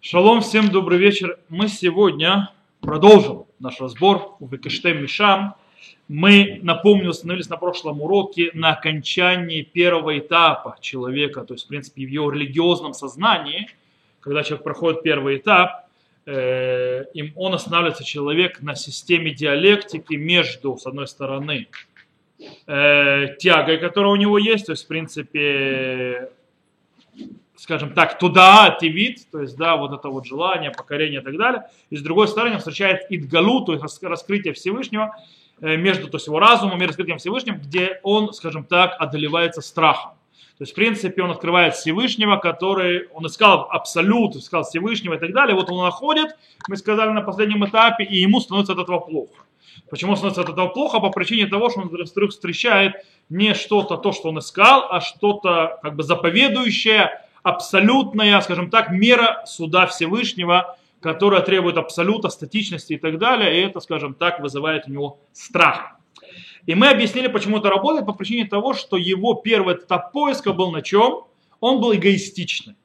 Шалом, всем добрый вечер. Мы сегодня продолжим наш разбор в Викештем Мишам. Мы, напомню, остановились на прошлом уроке на окончании первого этапа человека, то есть, в принципе, в его религиозном сознании, когда человек проходит первый этап, э, им он останавливается человек на системе диалектики между, с одной стороны, э, тягой, которая у него есть, то есть, в принципе, скажем так, туда тивит, то есть, да, вот это вот желание, покорение и так далее. И с другой стороны, он встречает идгалу, то есть раскрытие Всевышнего, э, между, то есть его разумом и раскрытием Всевышнего, где он, скажем так, одолевается страхом. То есть, в принципе, он открывает Всевышнего, который, он искал абсолют, искал Всевышнего и так далее. Вот он находит, мы сказали на последнем этапе, и ему становится от этого плохо. Почему становится от этого плохо? По причине того, что он вдруг встречает не что-то, то, что он искал, а что-то как бы заповедующее, абсолютная, скажем так, мера суда Всевышнего, которая требует абсолюта, статичности и так далее, и это, скажем так, вызывает у него страх. И мы объяснили, почему это работает, по причине того, что его первый этап поиска был на чем? Он был эгоистичный.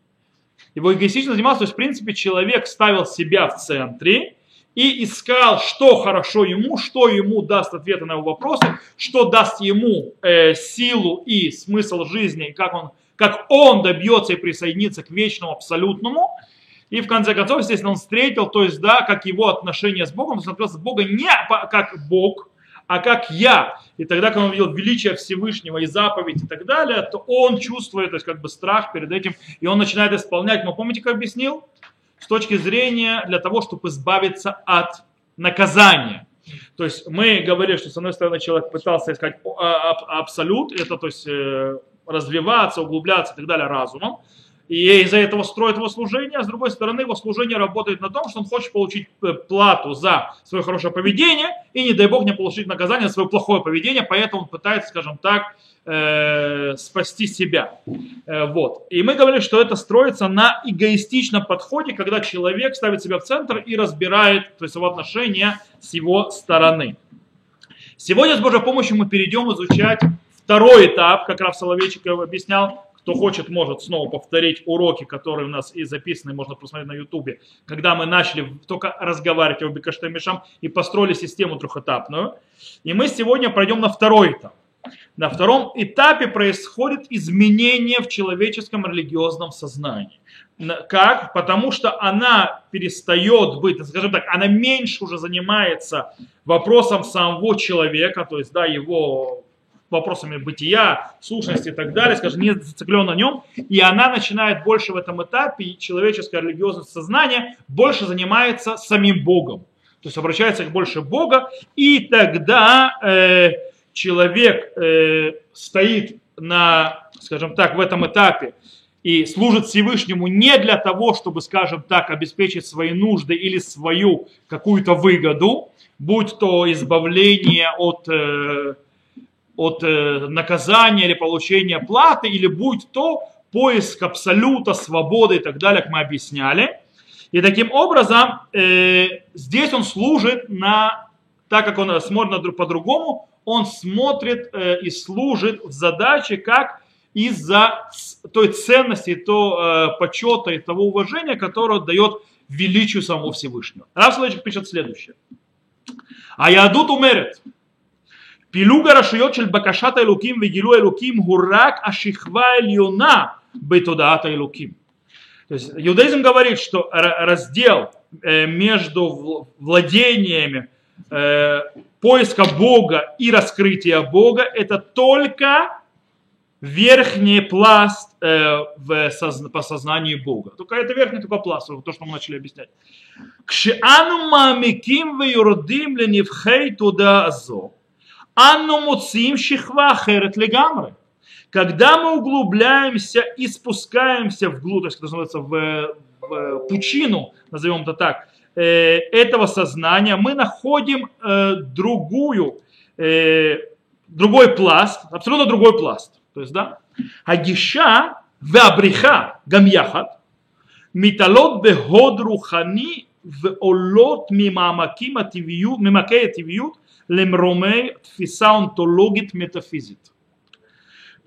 Его эгоистично занимался, то есть, в принципе, человек ставил себя в центре и искал, что хорошо ему, что ему даст ответы на его вопросы, что даст ему э, силу и смысл жизни, как он как он добьется и присоединится к вечному абсолютному. И в конце концов, естественно, он встретил, то есть, да, как его отношения с Богом, он смотрелся Бога не как Бог, а как я. И тогда, когда он видел величие Всевышнего и заповедь и так далее, то он чувствует, то есть, как бы страх перед этим, и он начинает исполнять. Но помните, как объяснил? С точки зрения для того, чтобы избавиться от наказания. То есть мы говорили, что с одной стороны человек пытался искать абсолют, это то есть э, развиваться, углубляться и так далее разумом, и из-за этого строит его служение, а с другой стороны его служение работает на том, что он хочет получить э, плату за свое хорошее поведение и, не дай бог, не получить наказание за свое плохое поведение, поэтому он пытается, скажем так, э, спасти себя. Э, вот. И мы говорили, что это строится на эгоистичном подходе, когда человек ставит себя в центр и разбирает то есть, его отношения с его стороны. Сегодня с Божьей помощью мы перейдем изучать Второй этап, как раз Соловейчиков объяснял, кто хочет, может снова повторить уроки, которые у нас и записаны, можно посмотреть на ютубе, когда мы начали только разговаривать о Бекаштемишам и построили систему трехэтапную. И мы сегодня пройдем на второй этап. На втором этапе происходит изменение в человеческом религиозном сознании. Как? Потому что она перестает быть, скажем так, она меньше уже занимается вопросом самого человека, то есть да, его вопросами бытия, сущности и так далее, скажем, не зациклен на нем, и она начинает больше в этом этапе, и человеческое религиозное сознание больше занимается самим Богом. То есть обращается к больше Бога, и тогда э, человек э, стоит на, скажем так, в этом этапе и служит Всевышнему не для того, чтобы, скажем так, обеспечить свои нужды или свою какую-то выгоду, будь то избавление от э, от э, наказания или получения платы, или будь то поиск абсолюта, свободы и так далее, как мы объясняли. И таким образом э, здесь он служит на, так как он смотрит по-другому, он смотрит э, и служит в задаче, как из-за той ценности, то э, почета и того уважения, которое дает величию самого Всевышнего. Рав пишет следующее. А ядут умерет. פילוג הרשויות של בקשת האלוקים וגילוי האלוקים הוא רק השכבה העליונה בתודעת האלוקים. То есть иудаизм говорит, что раздел между владениями поиска Бога и раскрытия Бога это только верхний пласт в, по сознанию Бога. Только это верхний только пласт, то, что мы начали объяснять. כשאנו מעמיקים ויורדים לנבחי תודעה הזו, Анну муцим шихва херет легамры. Когда мы углубляемся и спускаемся в глубь, есть называется, в, в пучину, назовем это так, э, этого сознания, мы находим э, другую, э, другой пласт, абсолютно другой пласт. То есть, да, агиша веабриха гамьяхат, миталот беход рухани в олот мимамаки тивиют, мимакея тивиют, лемромей тфиса онтологит метафизит.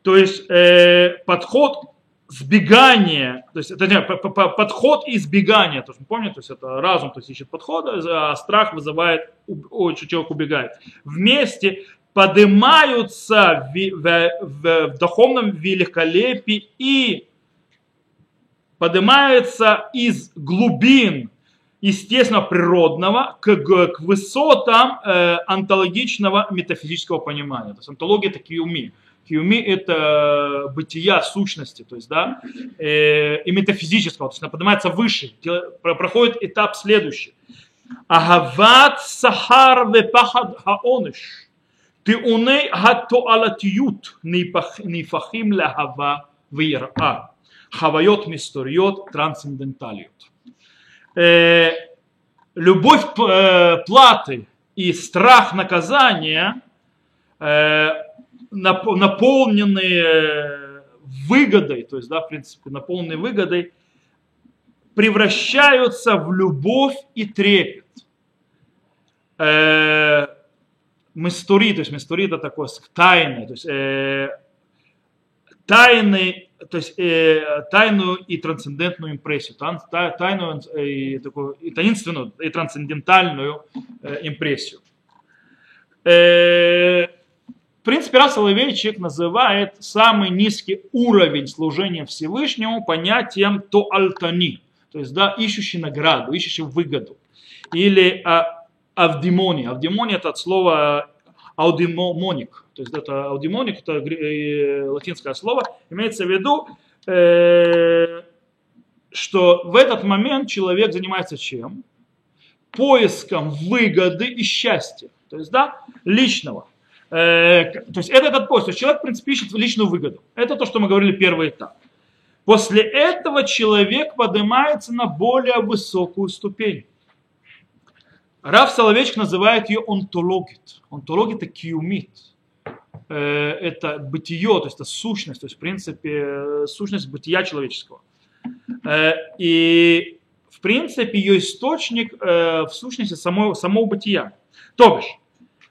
То есть э, подход сбегание, то есть это не, подход и сбегание, то есть помните, то есть это разум, то есть ищет подхода, а страх вызывает, ой, человек убегает. Вместе поднимаются в, в, в, в духовном великолепии и поднимаются из глубин естественно, природного к, к высотам э, онтологичного метафизического понимания. То есть онтология – это киуми. Киуми – это бытия, сущности, то есть, да, э, и метафизического, то есть она поднимается выше, проходит этап следующий. Агават сахар вепахад хаоныш. Тиуней гатуалатиют нейфахим лягава вира. Хавайот мисториот трансценденталиот. Э, любовь э, платы и страх наказания, э, наполненные выгодой, то есть, да, в принципе, наполненные выгодой, превращаются в любовь и трепет. Э, мистури, то есть мистури это такое тайное, то есть э, тайный то есть э, тайную и трансцендентную импрессию, тан, тайную э, и, такую, и таинственную и трансцендентальную э, импрессию. Э, в принципе, Рас Соловейчик называет самый низкий уровень служения Всевышнему понятием то альтани, то есть да, ищущий награду, ищущий выгоду. Или а, авдимони. Авдимони это от слова аудимоник, то есть это аудимоник, это э, латинское слово, имеется в виду, э, что в этот момент человек занимается чем? Поиском выгоды и счастья, то есть, да, личного. Э, то есть это этот поиск, то есть человек, в принципе, ищет личную выгоду. Это то, что мы говорили первый этап. После этого человек поднимается на более высокую ступень. Рав Соловейчик называет ее онтологит. Онтологит это киумит. Э, это бытие, то есть это сущность, то есть в принципе сущность бытия человеческого. Э, и в принципе ее источник э, в сущности самого, самого бытия. То бишь,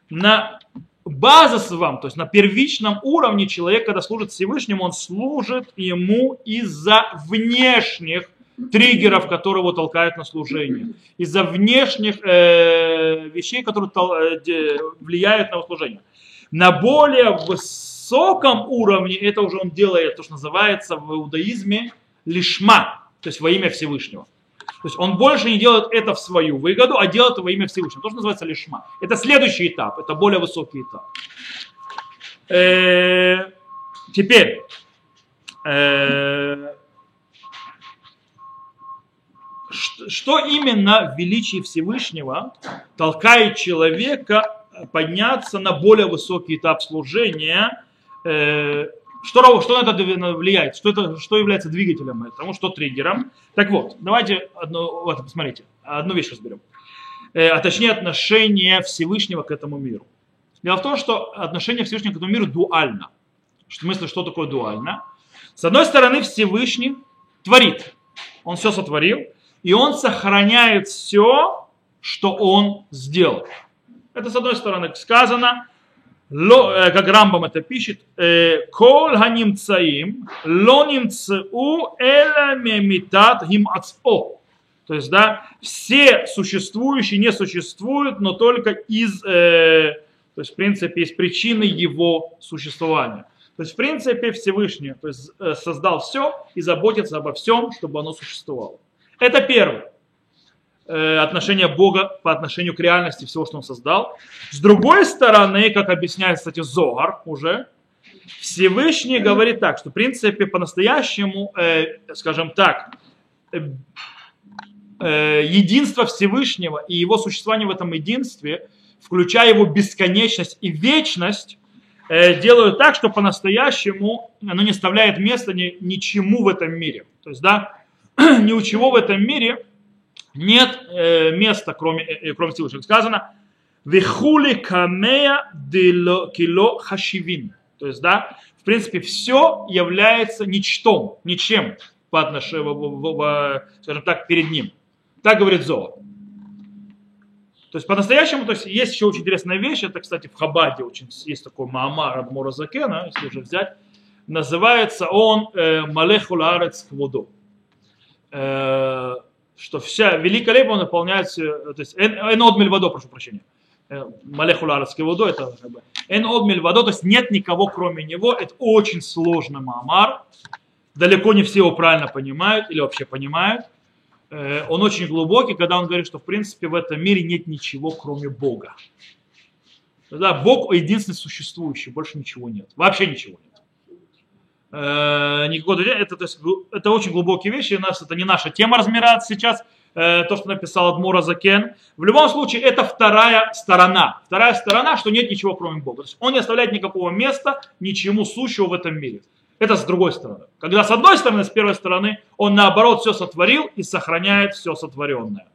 на базовом, то есть на первичном уровне человек, когда служит Всевышнему, он служит ему из-за внешних триггеров, которые его толкают на служение, из-за внешних э, вещей, которые э, влияют на его служение. На более высоком уровне это уже он делает то, что называется в иудаизме лишма, то есть во имя Всевышнего. То есть он больше не делает это в свою выгоду, а делает это во имя Всевышнего. То, что называется лишма. Это следующий этап, это более высокий этап. Э, теперь, э, что именно в величии Всевышнего толкает человека подняться на более высокий этап служения, э, что, что на это влияет, что, это, что является двигателем этому, что триггером. Так вот, давайте одну, вот, посмотрите, одну вещь разберем. Э, а точнее отношение Всевышнего к этому миру. Дело в том, что отношение Всевышнего к этому миру дуально. В смысле, что такое дуально? С одной стороны, Всевышний творит. Он все сотворил, и он сохраняет все, что он сделал. Это с одной стороны сказано, э, как Рамбам это пишет, э, «Кол ханимцаим ло нимцеу эла мемитат хим ацпо». То есть, да, все существующие не существуют, но только из, э, то есть, в принципе, из причины его существования. То есть, в принципе, Всевышний то есть, э, создал все и заботится обо всем, чтобы оно существовало. Это первое отношение Бога по отношению к реальности всего, что Он создал. С другой стороны, как объясняет, кстати, Зогар уже, Всевышний говорит так, что в принципе по-настоящему, э, скажем так, э, э, единство Всевышнего и его существование в этом единстве, включая его бесконечность и вечность, э, делают так, что по-настоящему оно не оставляет места ни, ничему в этом мире. То есть, да, ни у чего в этом мире нет э, места, кроме, э, кроме Всевышнего. Сказано, вихули камея кило хашивин. То есть, да, в принципе, все является ничтом, ничем по отношению, скажем так, перед ним. Так говорит Зоа. То есть по-настоящему, то есть есть еще очень интересная вещь, это, кстати, в Хабаде очень есть такой Маамар Адмора Закена, если уже взять, называется он э, Малехул Арец Кводу. Э, что вся великолепие он наполняет, то есть Эн Одмель Водо, прошу прощения. Э, Малехул Арец Кводу, это как бы Эн Одмель Водо, то есть нет никого кроме него, это очень сложный Маамар. Далеко не все его правильно понимают или вообще понимают. Э, он очень глубокий, когда он говорит, что в принципе в этом мире нет ничего, кроме Бога. Да, Бог единственный существующий, больше ничего нет. Вообще ничего нет. Э, никакого это, то есть, это очень глубокие вещи, у нас это не наша тема разбираться сейчас, э, то, что написал Адмура Закен. В любом случае, это вторая сторона. Вторая сторона, что нет ничего, кроме Бога. То есть он не оставляет никакого места ничему сущего в этом мире. Это с другой стороны. Когда с одной стороны, с первой стороны, он наоборот все сотворил и сохраняет все сотворенное.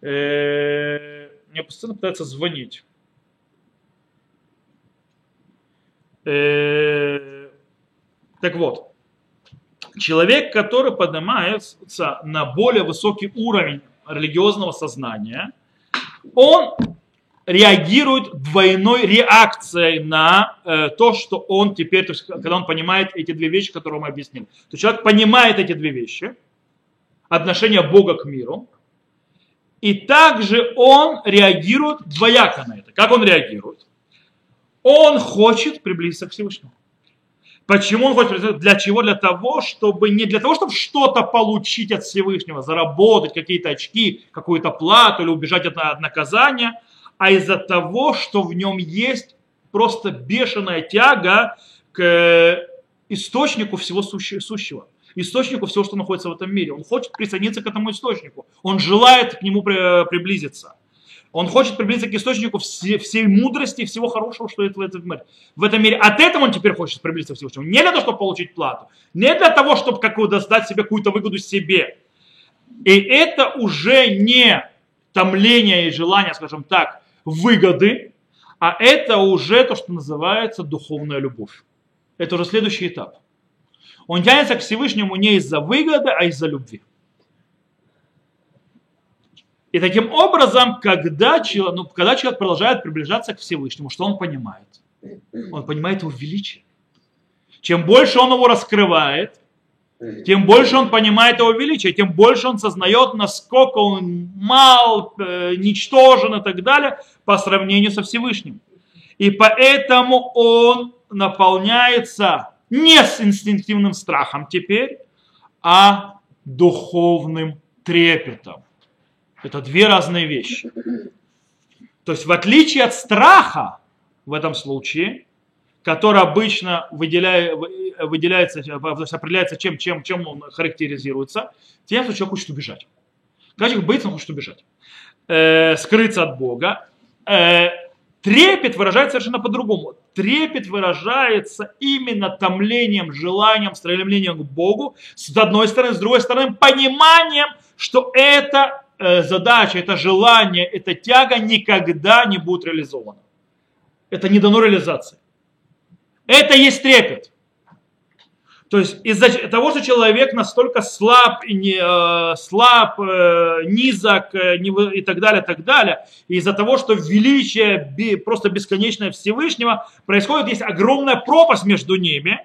Э, мне постоянно пытается звонить. Так вот, человек, который поднимается на более высокий уровень религиозного сознания, он реагирует двойной реакцией на э, то, что он теперь, то есть, когда он понимает эти две вещи, которые мы объяснили. То есть человек понимает эти две вещи, отношение Бога к миру, и также он реагирует двояко на это. Как он реагирует? Он хочет приблизиться к Всевышнему. Почему он хочет? Для чего? Для того, чтобы не для того, чтобы что-то получить от Всевышнего, заработать какие-то очки, какую-то плату или убежать от, от наказания, а из-за того, что в нем есть просто бешеная тяга к источнику всего сущего, источнику всего, что находится в этом мире. Он хочет присоединиться к этому источнику, он желает к нему приблизиться. Он хочет приблизиться к источнику всей, всей мудрости и всего хорошего, что есть в этом мире. В этом мире. От этого он теперь хочет приблизиться к Всевышнему. Не для того, чтобы получить плату. Не для того, чтобы какую-то сдать себе какую-то выгоду себе. И это уже не томление и желание, скажем так, выгоды, а это уже то, что называется духовная любовь. Это уже следующий этап. Он тянется к Всевышнему не из-за выгоды, а из-за любви. И таким образом, когда человек, ну, когда человек продолжает приближаться к Всевышнему, что он понимает? Он понимает его величие. Чем больше он его раскрывает, тем больше он понимает его величие, тем больше он сознает, насколько он мал, э, ничтожен и так далее по сравнению со Всевышним. И поэтому он наполняется не с инстинктивным страхом теперь, а духовным трепетом. Это две разные вещи. То есть в отличие от страха в этом случае, который обычно выделяет, выделяется, определяется чем, чем, чем он характеризуется, тем, что человек хочет убежать. Когда человек боится, он хочет убежать. Э, скрыться от Бога. Э, трепет выражается совершенно по-другому. Трепет выражается именно томлением, желанием, стремлением к Богу. С одной стороны, с другой стороны, пониманием, что это Э, задача, это желание, эта тяга никогда не будет реализована. Это не дано реализации. Это есть трепет. То есть из-за того, что человек настолько слаб, не, э, слаб э, низок э, не, и так далее, так далее, из-за того, что величие просто бесконечное Всевышнего, происходит, есть огромная пропасть между ними,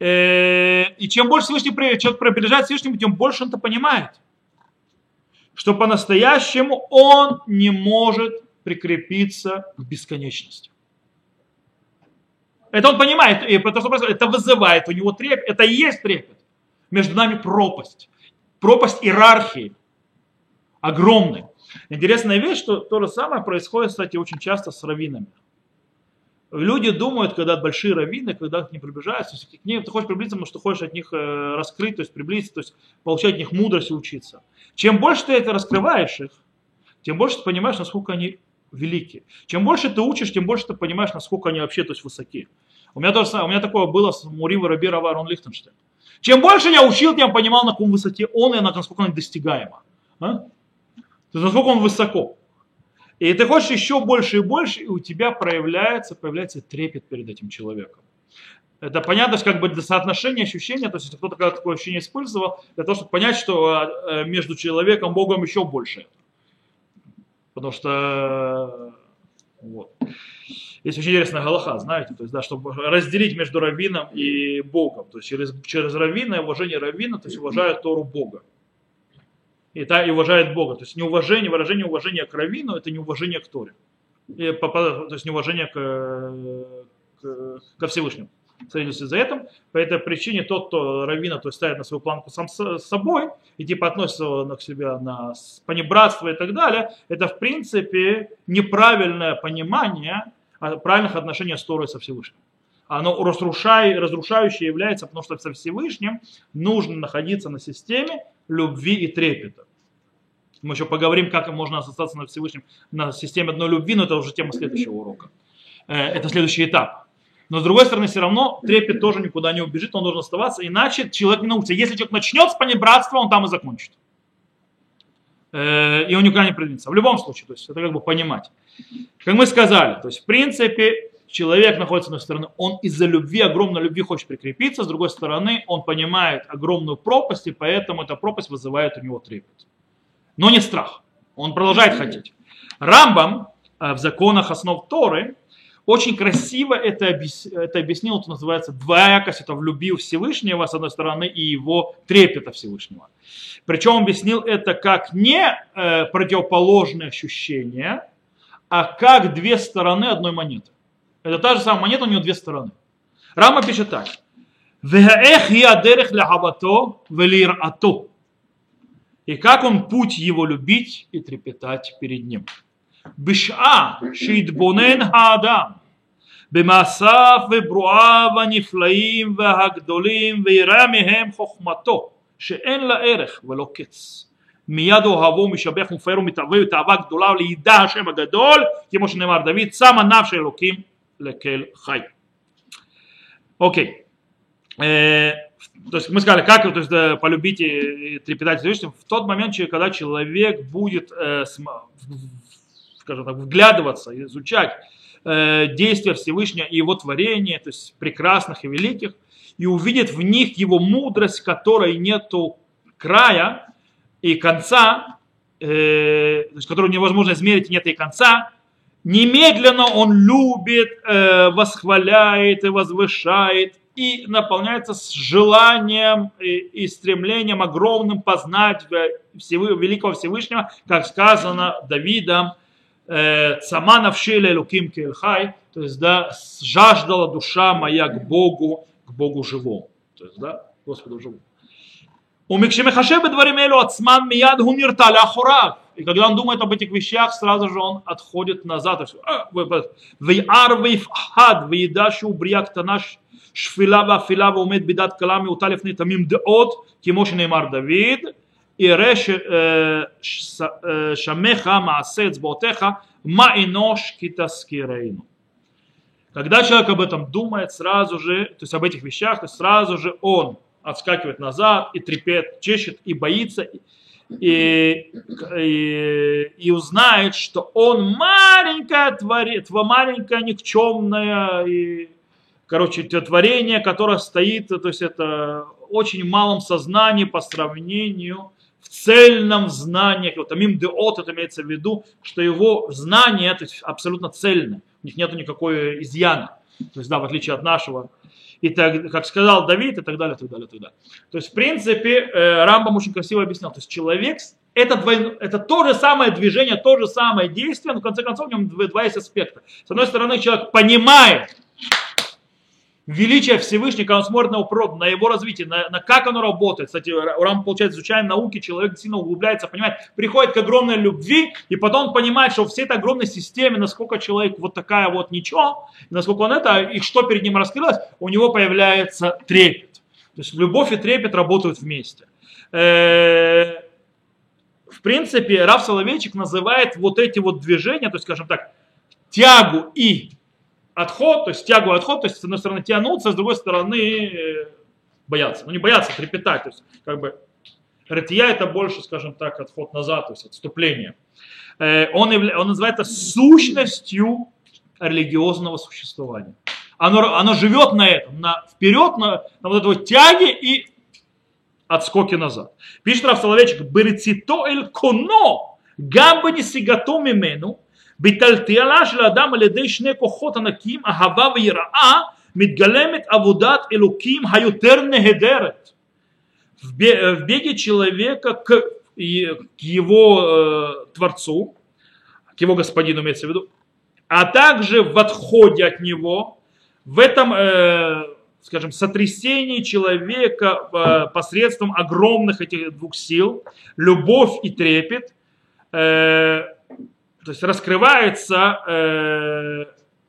э, и чем больше Всевышний, человек приближается к Всевышнему, тем больше он это понимает что по-настоящему он не может прикрепиться к бесконечности. Это он понимает, и потому что это вызывает у него трепет, это и есть трепет. Между нами пропасть. Пропасть иерархии. Огромная. Интересная вещь, что то же самое происходит, кстати, очень часто с раввинами. Люди думают, когда большие раввины, когда к ним приближаются, к ним ты хочешь приблизиться, потому что хочешь от них э, раскрыть, то есть приблизиться, то есть получать от них мудрость и учиться. Чем больше ты это раскрываешь их, тем больше ты понимаешь, насколько они велики. Чем больше ты учишь, тем больше ты понимаешь, насколько они вообще то есть, высоки. У меня, тоже, у меня такое было с Мурива Раби Раварон Лихтенштейн. Чем больше я учил, тем понимал, на каком высоте он и насколько он достигаемо. А? То насколько он высоко. И ты хочешь еще больше и больше, и у тебя проявляется, появляется трепет перед этим человеком. Это понятно, что как бы для соотношения ощущения, то есть если кто-то такое ощущение использовал, для того, чтобы понять, что э, между человеком и Богом еще больше. Потому что вот. Есть очень интересная галаха, знаете, то есть, да, чтобы разделить между раввином и Богом. То есть через, через раввина и уважение раввина, то есть уважают Тору Бога. И, та, и уважает Бога. То есть неуважение, выражение уважения к раввину, это неуважение к Торе. И, то есть неуважение к, к, ко Всевышнему садился за этим. По этой причине тот, кто раввина, то есть ставит на свою планку сам с собой и типа относится к себе на понебратство и так далее, это в принципе неправильное понимание правильных отношений с Торой со Всевышним. Оно разрушающее является, потому что со Всевышним нужно находиться на системе любви и трепета. Мы еще поговорим, как можно остаться на Всевышнем на системе одной любви, но это уже тема следующего урока. Э, это следующий этап. Но с другой стороны, все равно трепет тоже никуда не убежит, он должен оставаться, иначе человек не научится. Если человек начнет с понебратства, он там и закончит. Э, и он никуда не продвинется. В любом случае, то есть это как бы понимать. Как мы сказали, то есть в принципе человек находится с одной стороны, он из-за любви, огромной любви хочет прикрепиться, с другой стороны, он понимает огромную пропасть, и поэтому эта пропасть вызывает у него трепет. Но не страх. Он продолжает хотеть. Рамбам э, в законах основ Торы очень красиво это, объяс... это объяснил, это называется двоякость, это влюбил Всевышнего, с одной стороны, и его трепета Всевышнего. Причем объяснил это как не э, противоположные ощущения, а как две стороны одной монеты. Это та же самая монета, у нее две стороны. Рама пишет так. И как он путь его любить и трепетать перед ним. בשעה שהתבונן האדם במעשיו וברואיו הנפלאים והגדולים ויראה מהם חוכמתו שאין לה ערך ולא קץ. מיד אוהבו ומשבח ומפאר ומתאווה בתאווה גדולה ולידע השם הגדול כמו שנאמר דוד שם עניו של אלוקים לקל חי. אוקיי. То есть мы сказали, как то есть, полюбить и трепетать Всевышним в тот момент, когда человек будет э, скажем так, вглядываться, изучать э, действия Всевышнего и его творения, то есть прекрасных и великих, и увидит в них его мудрость, которой нету края и конца, э, которую невозможно измерить, нет и конца, немедленно он любит, э, восхваляет и возвышает и наполняется с желанием и, и стремлением огромным познать Всевы, великого Всевышнего, как сказано Давидом, сама навшили Элуким Кельхай, то есть, да, жаждала душа моя к Богу, к Богу живому. То есть, да, Господу живому. Умикшимехашебе дворим элю ацман мияд гунирта ляхурав. И когда он думает об этих вещах, сразу же он отходит назад. Вейар вейфхад вейдашу брияк танаш шфила филава ваумет бедат калами уталифны тамим деот кимоши неймар Давид. и реш шамеха маасец ботеха маинош китаскирейну. Когда человек об этом думает сразу же, то есть об этих вещах, то сразу же он отскакивает назад и трепет, чешет и боится, и, и, и узнает, что он маленькое творит, маленькое никчемное, и, короче, творение, которое стоит, то есть это очень малом сознании по сравнению в цельном знании, вот амим деот, это имеется в виду, что его знание это абсолютно цельное, у них нет никакой изъяна. То есть, да, в отличие от нашего, и так, как сказал Давид, и так далее, и так далее, и так далее. То есть, в принципе, э, Рамбам очень красиво объяснял, то есть человек, это, двойно, это то же самое движение, то же самое действие, но в конце концов в нем два есть аспекта. С одной стороны, человек понимает, величие Всевышнего, когда он смотрит на природу, на его развитие, на, на как оно работает. Кстати, Урам, получается, изучая науки, человек сильно углубляется, понимает, приходит к огромной любви, и потом он понимает, что в всей этой огромной системе, насколько человек вот такая вот ничего, насколько он это, и что перед ним раскрылось, у него появляется трепет. То есть любовь и трепет работают вместе. Э, в принципе, Раф Соловейчик называет вот эти вот движения, то есть, скажем так, тягу и отход, то есть тягу отход, то есть с одной стороны тянуться, с другой стороны э, бояться. Ну не бояться, трепетать. То есть как бы ретия это больше, скажем так, отход назад, то есть отступление. Э, он, явля, он называет это сущностью религиозного существования. Оно, оно живет на этом, на вперед, на, на вот этой вот тяге и отскоки назад. Пишет Раф Соловейчик, «Берецито эль коно, гамба не сигато мимену, בטלטלה של האדם על ידי שני כוחות ענקים, אהבה ויראה, מתגלמת עבודת אלוקים היותר נהדרת. В бе- в беге человека к, и- к его э, Творцу, к его господину имеется в виду, а также в отходе от него, в этом, э, скажем, сотрясении человека э, посредством огромных этих двух сил, любовь и трепет, э, то есть раскрывается э,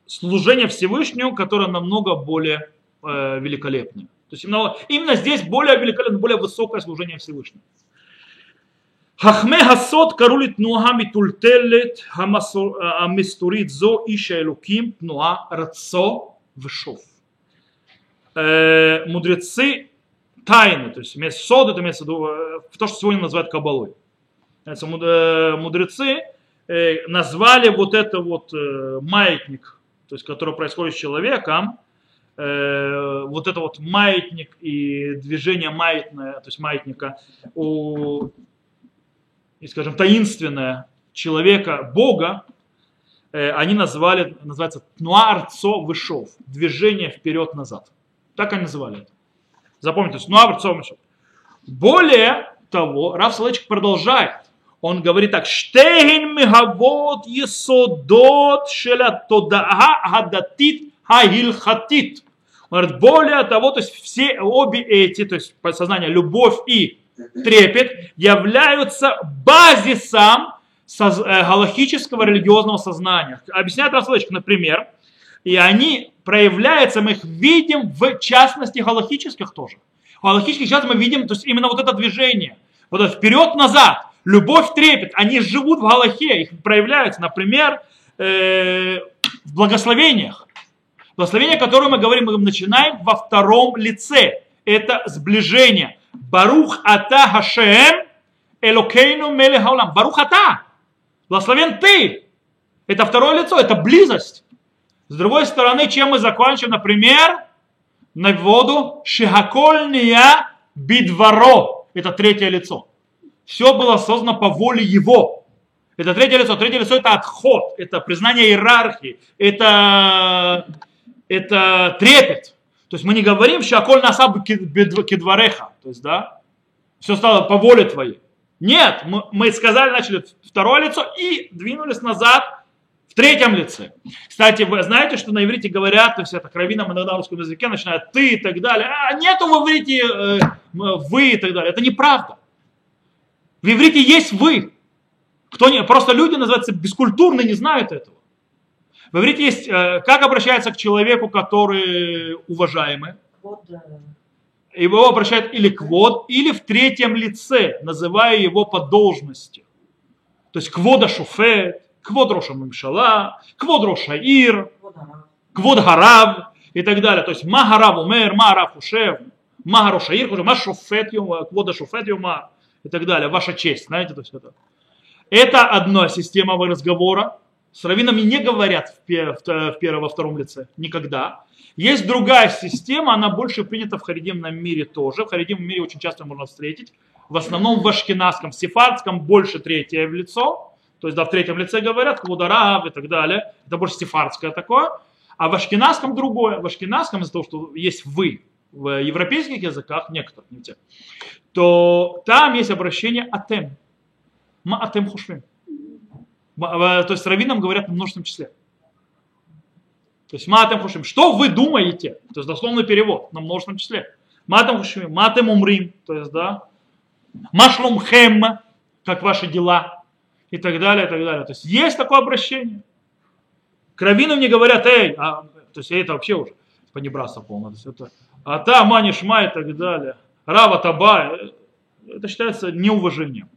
служение Всевышнему, которое намного более э, великолепное. То есть именно, именно здесь более великолепное, более высокое служение Всевышнему. Хахме хасот карулит нуа митультелет э, амистурит зо иша элуким нуа рацо вшов. Э, мудрецы тайны, то есть сод это место в э, то, что сегодня называют кабалой. Мудрецы э, назвали вот это вот э, маятник, то есть который происходит с человеком, э, вот это вот маятник и движение маятное, то есть маятника у и, скажем, таинственное человека, Бога, они назвали, называется тнуарцо вышов, движение вперед-назад. Так они называли это. Запомните, тнуарцо вышов. Более того, Раф Салечик продолжает. Он говорит так, штейн мегавот есодот шеля тодаа гадатит хагилхатит. Он говорит, более того, то есть все обе эти, то есть сознание, любовь и трепет являются базисом соз- э, галахического религиозного сознания. Объясняет Расслычек, например, и они проявляются, мы их видим в частности галахических тоже. В галахических часто мы видим то есть именно вот это движение. Вот это вперед-назад, любовь, трепет, они живут в галахе, их проявляются, например, э, в благословениях. Благословение, которое мы говорим, мы начинаем во втором лице. Это сближение. Барух ата Хашем Элокейну меле хаулам. Барух ата. Благословен ты. Это второе лицо, это близость. С другой стороны, чем мы закончим, например, на воду Шихакольния бидваро. Это третье лицо. Все было создано по воле его. Это третье лицо. Третье лицо это отход, это признание иерархии, это, это трепет. То есть мы не говорим «Шаколь насаб кедвареха», то есть, да, все стало по воле твоей. Нет, мы, мы сказали, начали второе лицо и двинулись назад в третьем лице. Кстати, вы знаете, что на иврите говорят, то есть это кровинам иногда на русском языке начинают «ты» и так далее. А нету в иврите э, «вы» и так далее. Это неправда. В иврите есть «вы». Кто не, просто люди, называются, бескультурные, не знают этого. В иврите есть, э, как обращается к человеку, который уважаемый. Его обращают или квод, или в третьем лице, называя его по должности. То есть квода шуфет, квод роша мамшала, квод роша ир, квод гарав и так далее. То есть ма гарав умер, ма гарав хушев, ма роша ир, хушев, ма шуфет юма, квода шуфет юма и так далее. Ваша честь, знаете, то есть это. Это одна система разговора. С раввинами не говорят в, пе- в, первом, во втором лице. Никогда. Есть другая система, она больше принята в харидимном мире тоже. В харидимном мире очень часто можно встретить. В основном в ашкенадском, сефардском больше третье в лицо. То есть, да, в третьем лице говорят, квудараб и так далее. Это больше сефардское такое. А в ашкенадском другое. В ашкенадском из-за того, что есть вы в европейских языках, некоторых, не те, то там есть обращение атем. Ма атем хушвим. Ма- э, То есть с раввином говорят в множественном числе. То есть матем хушим. Что вы думаете? То есть дословный перевод на множественном числе. Матем хушим, матем умрим. То есть, да. Машлум хем, как ваши дела. И так далее, и так далее. То есть есть такое обращение. К раввинам не говорят, эй, а, то есть это вообще уже понебраться полно. То есть это, а та мани шма и так далее. Рава таба. Это считается неуважением.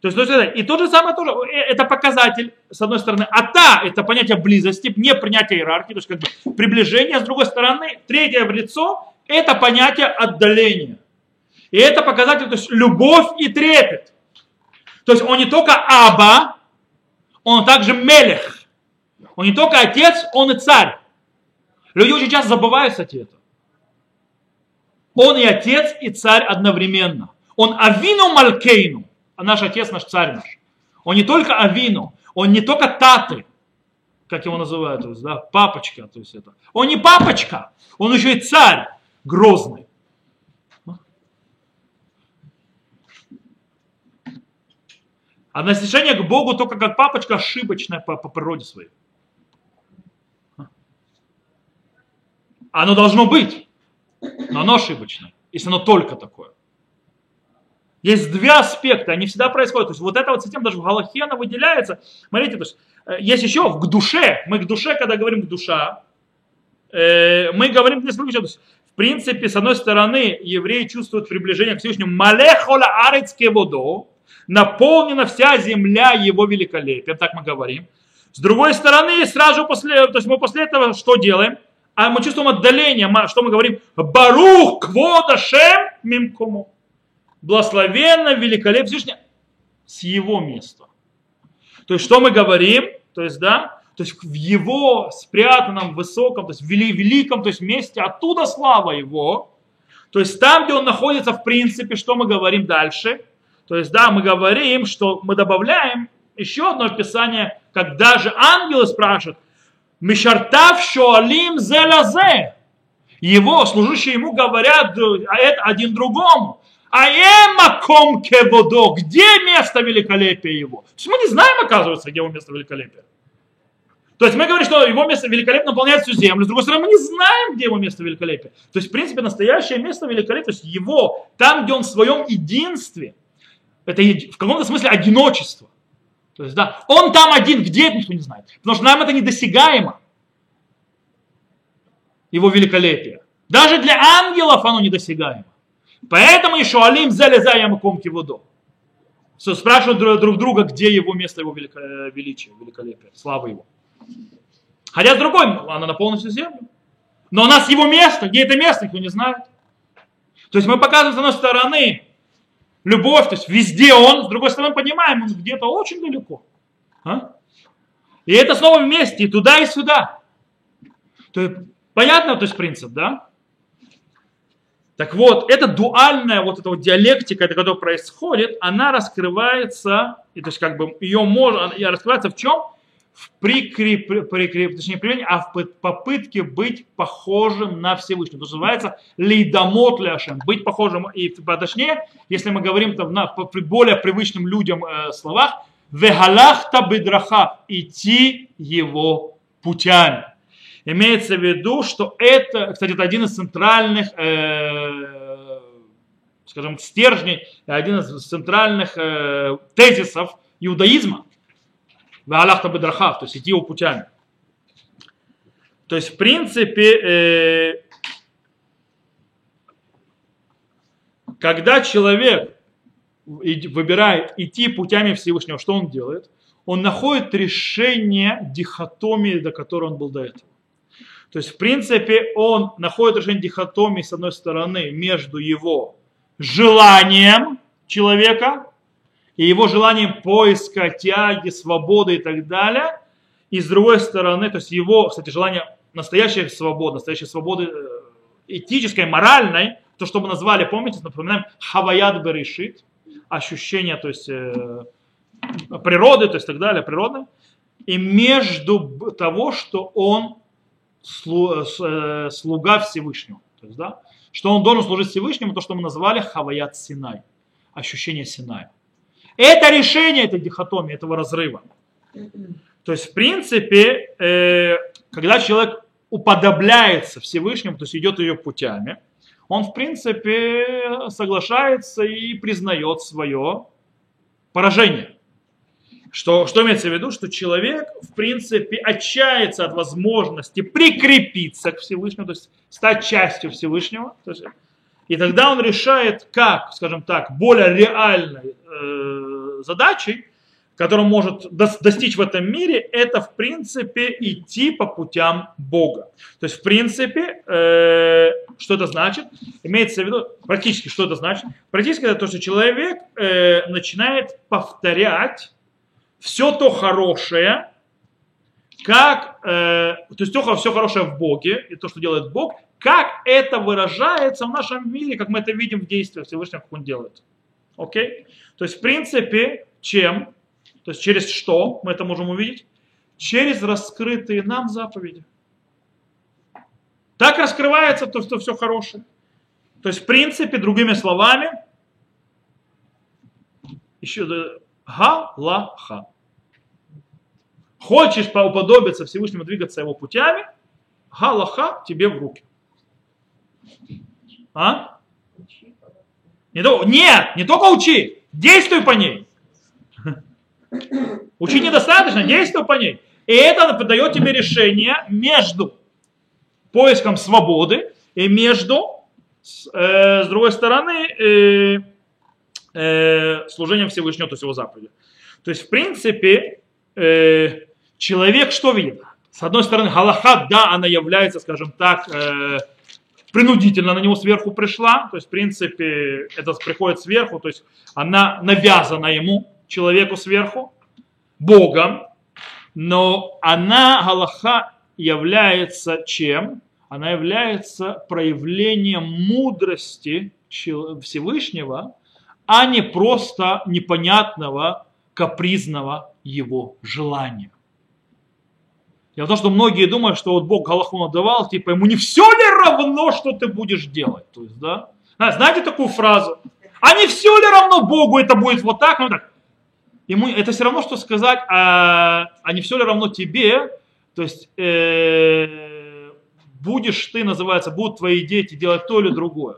То есть, и то же самое тоже, э, это показатель, с одной стороны, а та это понятие близости, не принятие иерархии, то есть как бы приближение, с другой стороны, третье в лицо, это понятие отдаления. И это показатель, то есть любовь и трепет. То есть он не только Аба, он также Мелех. Он не только отец, он и царь. Люди очень часто забывают, кстати, это. Он и отец, и царь одновременно. Он Авину Малькейну, а наш отец, наш царь наш. Он не только Авину, Он не только таты, как его называют, то есть, да, папочка, то есть это. Он не папочка, он еще и царь грозный. А отношение к Богу только как папочка ошибочное по, по природе своей. Оно должно быть, но оно ошибочное, если оно только такое. Есть два аспекта, они всегда происходят. То есть вот эта вот система даже в Галахе она выделяется. Смотрите, то есть, э, есть еще в душе. Мы к душе, когда говорим к душа, э, мы говорим. То есть, в принципе, с одной стороны, евреи чувствуют приближение к Всевышнему. Малехола арецке водо, наполнена вся земля его великолепием, так мы говорим. С другой стороны, сразу после, то есть мы после этого что делаем? А мы чувствуем отдаление, что мы говорим? Барух квода шем мимкому благословенно, великолепно Всевышний с его места. То есть, что мы говорим? То есть, да, то есть в его спрятанном, высоком, то есть великом, то есть месте, оттуда слава его. То есть там, где он находится, в принципе, что мы говорим дальше? То есть, да, мы говорим, что мы добавляем еще одно описание, когда же ангелы спрашивают, Мишартав шоалим зелазе. Его, служащие ему, говорят а это один другому. А эмаком кеводо, где место великолепия его? То есть мы не знаем, оказывается, где его место великолепия. То есть мы говорим, что его место великолепно наполняет всю землю. С другой стороны, мы не знаем, где его место великолепия. То есть, в принципе, настоящее место великолепия, то есть его, там, где он в своем единстве, это в каком-то смысле одиночество. То есть, да, он там один, где это никто не знает. Потому что нам это недосягаемо. Его великолепие. Даже для ангелов оно недосягаемо. Поэтому еще Алим залезая ямаком кивудо. Спрашивают друг друга, где его место его э, величия, великолепия, слава его. Хотя с другой, она наполнит всю землю. Но у нас его место, где это место, никто не знает. То есть мы показываем с одной стороны любовь, то есть везде он, с другой стороны понимаем, он где-то очень далеко. А? И это снова вместе, и туда, и сюда. То есть, понятно, то есть принцип, да? Так вот, эта дуальная вот эта вот диалектика, которая происходит, она раскрывается, и то есть как бы ее можно, она раскрывается в чем? В прикреп, прикреп, точнее, применении, а в попытке быть похожим на Всевышнего. Это называется лейдамот ляшем, быть похожим, и точнее, если мы говорим там на более привычным людям э, словах, вегалахта бедраха, идти его путями. Имеется в виду, что это, кстати, это один из центральных, э, скажем, стержней, один из центральных э, тезисов иудаизма. Аллахта бедрахав, то есть идти его путями. То есть, в принципе, э, когда человек выбирает идти путями Всевышнего, что он делает? Он находит решение дихотомии, до которой он был до этого. То есть, в принципе, он находит решение дихотомии, с одной стороны, между его желанием человека и его желанием поиска, тяги, свободы и так далее. И с другой стороны, то есть его, кстати, желание настоящей свободы, настоящей свободы э, этической, моральной, то, что мы назвали, помните, напоминаем, хаваят берешит, ощущение, то есть э, природы, то есть так далее, природной, и между того, что он Э, слуга Всевышнего. То есть, да, что он должен служить Всевышнему, то, что мы назвали Хаваят Синай, ощущение Синая. Это решение этой дихотомии, этого разрыва. То есть, в принципе, э, когда человек уподобляется Всевышнему, то есть идет ее путями, он, в принципе, соглашается и признает свое поражение. Что, что имеется в виду? Что человек, в принципе, отчается от возможности прикрепиться к Всевышнему, то есть стать частью Всевышнего. То есть, и тогда он решает, как, скажем так, более реальной э, задачей, которую может достичь в этом мире, это, в принципе, идти по путям Бога. То есть, в принципе, э, что это значит? Имеется в виду, практически, что это значит? Практически это то, что человек э, начинает повторять все то хорошее, как, э, то есть то, все хорошее в Боге, и то, что делает Бог, как это выражается в нашем мире, как мы это видим в действиях Всевышнего, как Он делает. Окей? То есть, в принципе, чем? То есть через что мы это можем увидеть? Через раскрытые нам заповеди. Так раскрывается то, что все хорошее. То есть, в принципе, другими словами, еще галаха. Хочешь поуподобиться Всевышнему, двигаться его путями, галаха тебе в руки. А? Не нет, не только учи, действуй по ней. Учить недостаточно, действуй по ней. И это дает тебе решение между поиском свободы и между, э, с другой стороны, э, э, служением Всевышнего, то есть его заповеди. То есть, в принципе, э, человек что видит? С одной стороны, галаха, да, она является, скажем так, э, принудительно на него сверху пришла, то есть, в принципе, это приходит сверху, то есть она навязана ему, человеку сверху, Богом, но она, Галаха, является чем? Она является проявлением мудрости Всевышнего, а не просто непонятного, капризного его желания. Дело в том, что многие думают, что вот Бог Галаху надавал, типа ему не все ли равно, что ты будешь делать? То есть, да? Знаете такую фразу? А не все ли равно Богу это будет вот так, ну так? Ему это все равно, что сказать, а, а не все ли равно тебе, то есть э, будешь ты, называется, будут твои дети делать то или другое.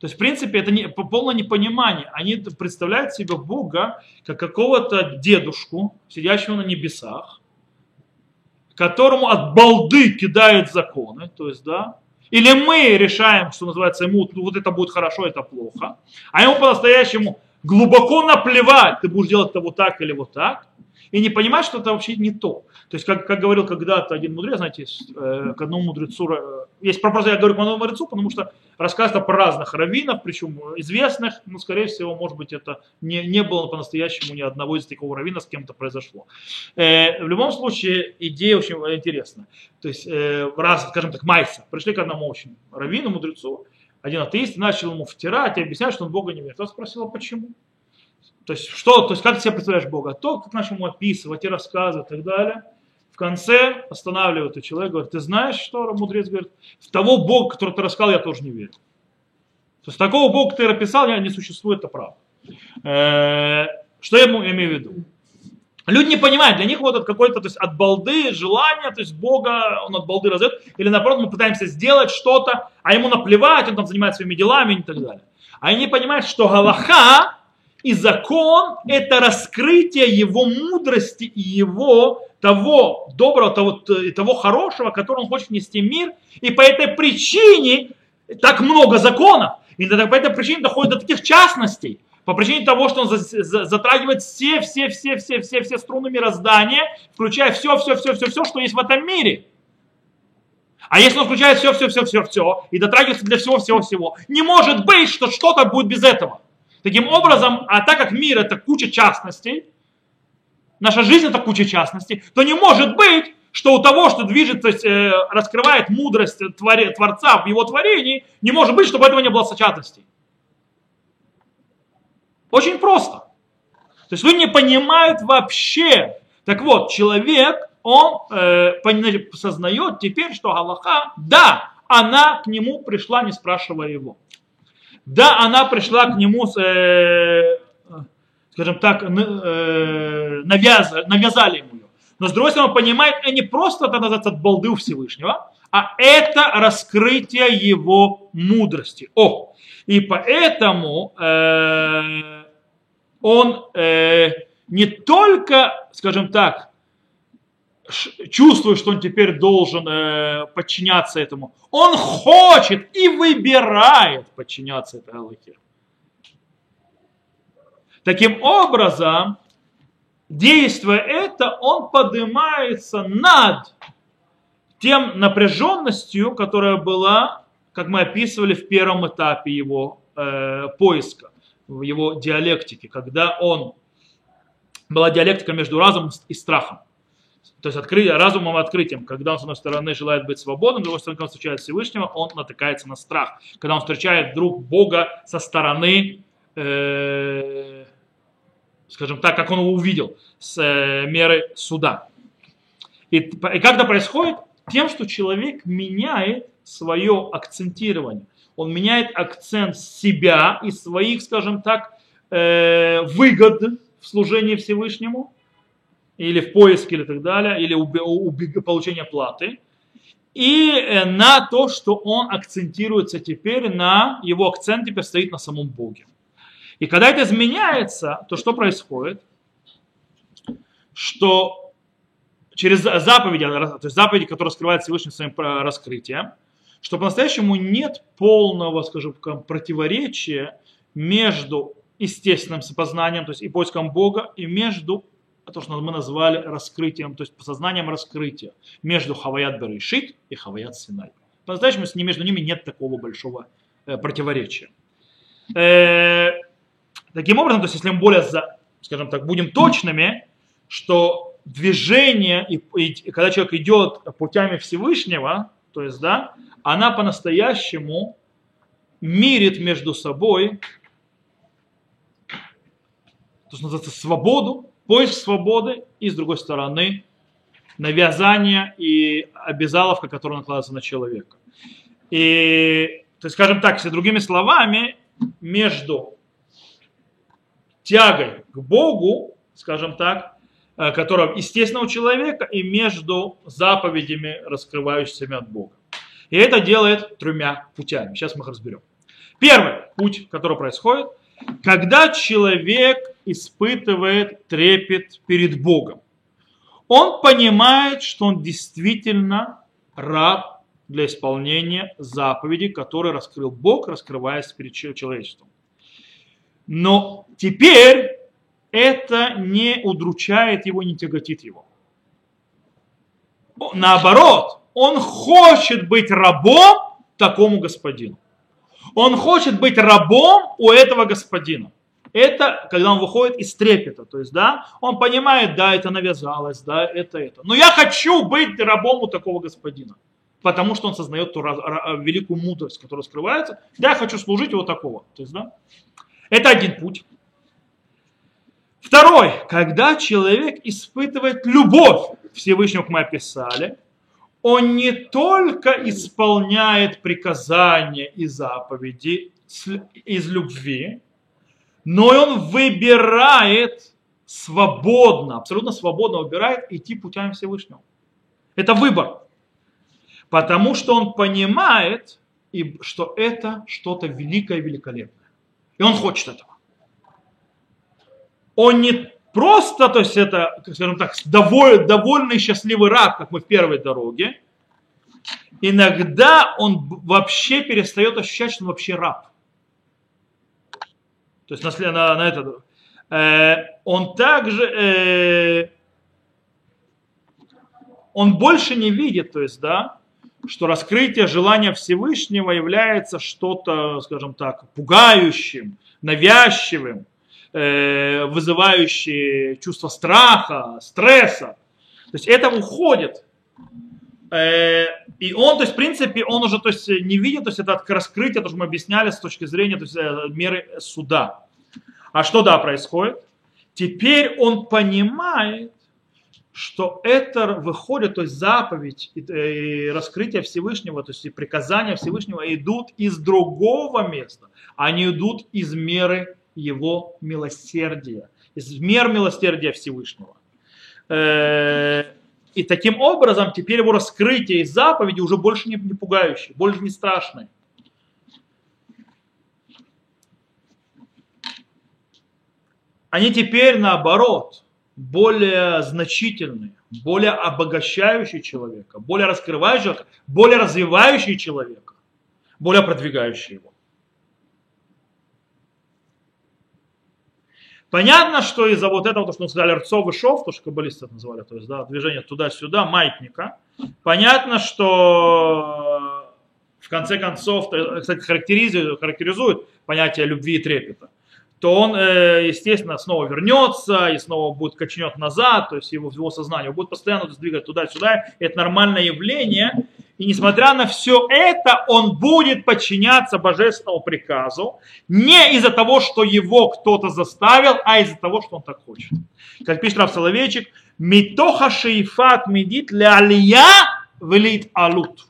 То есть, в принципе, это не, полное непонимание. Они представляют себе Бога как какого-то дедушку, сидящего на небесах, которому от балды кидают законы, то есть, да, или мы решаем, что называется, ему ну, вот это будет хорошо, это плохо, а ему по-настоящему глубоко наплевать, ты будешь делать это вот так или вот так, и не понимать, что это вообще не то. То есть, как, как говорил когда-то один мудрец, знаете, э, к одному мудрецу, э, есть пропозиция, я говорю к одному мудрецу, потому что рассказывают про разных раввинов, причем известных, но, скорее всего, может быть, это не, не было по-настоящему ни одного из такого раввина, с кем-то произошло. Э, в любом случае, идея очень интересная. То есть, э, раз, скажем так, майса, пришли к одному очень раввину, мудрецу, один атеист начал ему втирать и объяснять, что он Бога не верит. Он спросил, а почему? То есть, что, то есть, как ты себе представляешь Бога? То, как начал ему описывать и рассказывать и так далее. В конце останавливает и человек, говорит, ты знаешь, что мудрец говорит? В того Бога, который ты рассказал, я тоже не верю. То есть такого Бога, ты описал, не существует, это правда. Э, что я имею в виду? Люди не понимают, для них вот это какой-то, то есть от балды желание, то есть Бога он от балды раздает, или наоборот мы пытаемся сделать что-то, а ему наплевать, он там занимается своими делами и так далее. А они не понимают, что Галаха и закон – это раскрытие его мудрости и его того доброго, того, того хорошего, который он хочет внести в мир. И по этой причине так много законов. И по этой причине доходит до таких частностей. По причине того, что он затрагивает все, все, все, все, все, все струны мироздания, включая все, все, все, все, все, что есть в этом мире. А если он включает все, все, все, все, все и дотрагивается для всего, всего, всего, не может быть, что что-то будет без этого. Таким образом, а так как мир это куча частностей, наша жизнь это куча частностей, то не может быть, что у того, что движет, то есть э, раскрывает мудрость творе, Творца в его творении, не может быть, чтобы этого не было сочатостей. Очень просто. То есть люди не понимают вообще. Так вот, человек, он э, сознает теперь, что Галаха, да, она к нему пришла, не спрашивая его. Да, она пришла к нему, э, скажем так, э, навяз, навязали ему ее. Но с другой стороны, он понимает, это не просто называется от балды у Всевышнего, а это раскрытие его мудрости. О, и поэтому э, он э, не только, скажем так, чувствует, что он теперь должен э, подчиняться этому. Он хочет и выбирает подчиняться этой Аллахе. Таким образом, действуя это, он поднимается над тем напряженностью, которая была, как мы описывали в первом этапе его э, поиска, в его диалектике, когда он была диалектика между разумом и страхом. То есть откры, разумом открытием, когда он, с одной стороны, желает быть свободным, с другой стороны, когда он встречает Всевышнего, он натыкается на страх. Когда он встречает вдруг Бога со стороны, э, скажем так, как он его увидел с э, меры суда. И, и как это происходит? Тем, что человек меняет свое акцентирование. Он меняет акцент себя и своих, скажем так, э, выгод в служении Всевышнему, или в поиске, или так далее, или у, у, у получения платы, и э, на то, что он акцентируется теперь на, его акцент теперь стоит на самом Боге. И когда это изменяется, то что происходит? Что через заповеди, то есть заповеди, которые скрывают Всевышний своим раскрытием, что по-настоящему нет полного, скажем, противоречия между естественным сопознанием, то есть и поиском Бога, и между то, что мы назвали раскрытием, то есть сознанием раскрытия между Хаваят Берешит и Хаваят Синай. По-настоящему между ними нет такого большого э, противоречия. Э, Таким образом, то есть если мы более, скажем так, будем точными, что движение, и, и когда человек идет путями Всевышнего, то есть, да, она по-настоящему мирит между собой, то, что называется, свободу, поиск свободы, и с другой стороны, навязание и обязаловка, которая накладывается на человека. И, то есть, скажем так, если другими словами, между тягой к Богу, скажем так, э, которая естественного человека и между заповедями, раскрывающимися от Бога. И это делает тремя путями. Сейчас мы их разберем. Первый путь, который происходит, когда человек испытывает трепет перед Богом. Он понимает, что он действительно раб для исполнения заповедей, которые раскрыл Бог, раскрываясь перед человечеством. Но теперь это не удручает его, не тяготит его. Наоборот, он хочет быть рабом такому господину. Он хочет быть рабом у этого господина. Это когда он выходит из трепета. То есть, да, он понимает, да, это навязалось, да, это это. Но я хочу быть рабом у такого господина. Потому что он сознает ту великую мудрость, которая скрывается. Да, я хочу служить его такого. То есть, да. Это один путь. Второй, когда человек испытывает любовь Всевышнего, как мы описали, он не только исполняет приказания и заповеди из любви, но и он выбирает свободно, абсолютно свободно выбирает идти путями Всевышнего. Это выбор. Потому что он понимает, что это что-то великое и великолепное. И он хочет этого. Он не просто, то есть это, скажем так, доволь, довольный счастливый раб, как мы в первой дороге. Иногда он вообще перестает ощущать, что он вообще раб. То есть на, на, на это. Э, он также, э, он больше не видит, то есть, да, что раскрытие желания Всевышнего является что-то, скажем так, пугающим, навязчивым, э, вызывающее чувство страха, стресса. То есть это уходит. Э, и он, то есть, в принципе, он уже то есть, не видит, то есть это раскрытие, то, что мы объясняли с точки зрения то есть, э, меры суда. А что да происходит? Теперь он понимает, что это выходит, то есть заповедь и, и раскрытие Всевышнего, то есть и приказания Всевышнего идут из другого места, они идут из меры его милосердия, из мер милосердия Всевышнего. Э, и таким образом теперь его раскрытие и заповеди уже больше не, не пугающие, больше не страшные. Они теперь наоборот более значительные, более обогащающие человека, более раскрывающие, более развивающие человека, более продвигающие его. Понятно, что из-за вот этого, то, что мы сказали, рцов и шов, то, что каббалисты это называли, то есть да, движение туда-сюда, маятника, понятно, что в конце концов, кстати, характеризует, характеризует понятие любви и трепета. То он, э, естественно, снова вернется и снова будет качнет назад, то есть его, его сознание будет постоянно двигать туда-сюда. Это нормальное явление, И несмотря на все это, он будет подчиняться божественному приказу не из-за того, что его кто-то заставил, а из-за того, что он так хочет. Как пишет Рав Соловейчик, «Митоха шейфат медит ля алия велит алут»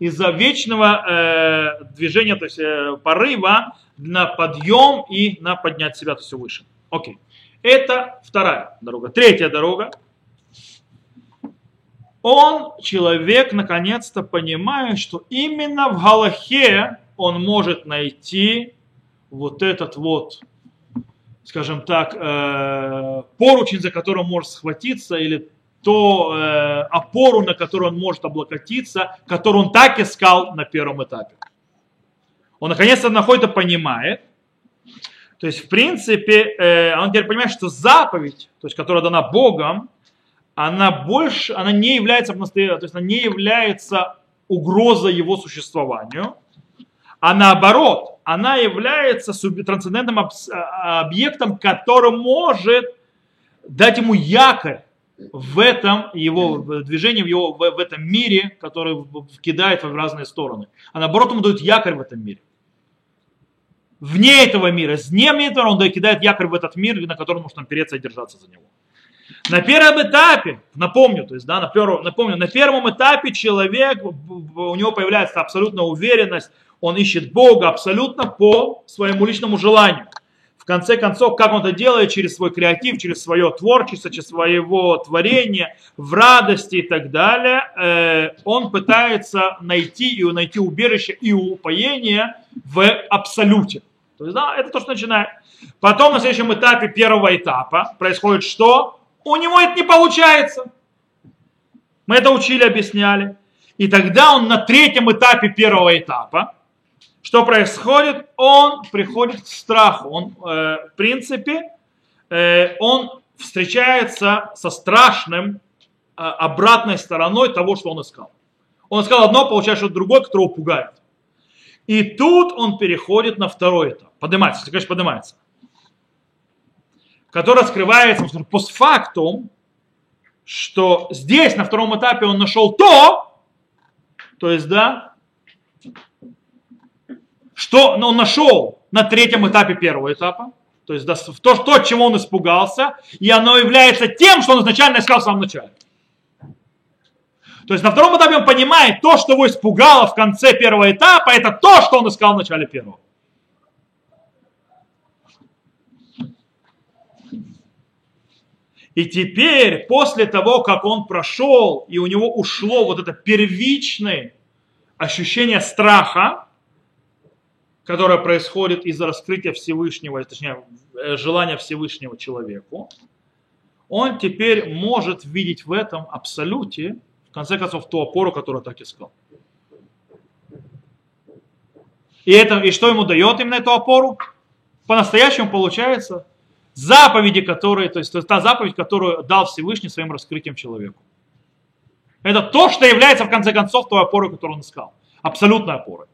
из-за вечного э, движения, то есть э, порыва на подъем и на поднять себя все выше. Окей. Это вторая дорога. Третья дорога. Он, человек, наконец-то понимает, что именно в Галахе он может найти вот этот вот, скажем так, э, поручень, за которым может схватиться, или то э, опору, на которую он может облокотиться, которую он так искал на первом этапе. Он наконец-то находит и понимает. То есть, в принципе, э, он теперь понимает, что заповедь, то есть, которая дана Богом, она больше, она не является, то есть, она не является угрозой его существованию, а наоборот, она является трансцендентным а, объектом, который может дать ему якорь в этом его движении, в, его, в, в этом мире, который кидает в разные стороны. А наоборот, ему дают якорь в этом мире. Вне этого мира, с днем этого он кидает якорь в этот мир, на который нужно опереться и держаться за него. На первом этапе, напомню, то есть, да, на первом, напомню, на первом этапе человек, у него появляется абсолютная уверенность, он ищет Бога абсолютно по своему личному желанию в конце концов, как он это делает через свой креатив, через свое творчество, через своего творения, в радости и так далее, э, он пытается найти и найти убежище и упоение в абсолюте. То есть, да, это то, что начинает. Потом на следующем этапе первого этапа происходит что? У него это не получается. Мы это учили, объясняли. И тогда он на третьем этапе первого этапа, что происходит? Он приходит к страху. Он, э, в принципе, э, он встречается со страшным э, обратной стороной того, что он искал. Он искал одно, получает что-то другое, которого пугает. И тут он переходит на второй этап. Поднимается, конечно, поднимается. Который скрывается постфактум, что здесь, на втором этапе, он нашел то, то есть, да, что он нашел на третьем этапе первого этапа, то есть то, то, чего он испугался, и оно является тем, что он изначально искал в самом начале. То есть на втором этапе он понимает, то, что его испугало в конце первого этапа, это то, что он искал в начале первого. И теперь, после того, как он прошел, и у него ушло вот это первичное ощущение страха, которое происходит из-за раскрытия Всевышнего, точнее, э, желания Всевышнего человеку, он теперь может видеть в этом абсолюте, в конце концов, ту опору, которую так искал. И, это, и что ему дает именно эту опору? По-настоящему получается заповеди, которые, то есть, та заповедь, которую дал Всевышний своим раскрытием человеку. Это то, что является в конце концов той опорой, которую он искал. Абсолютной опорой.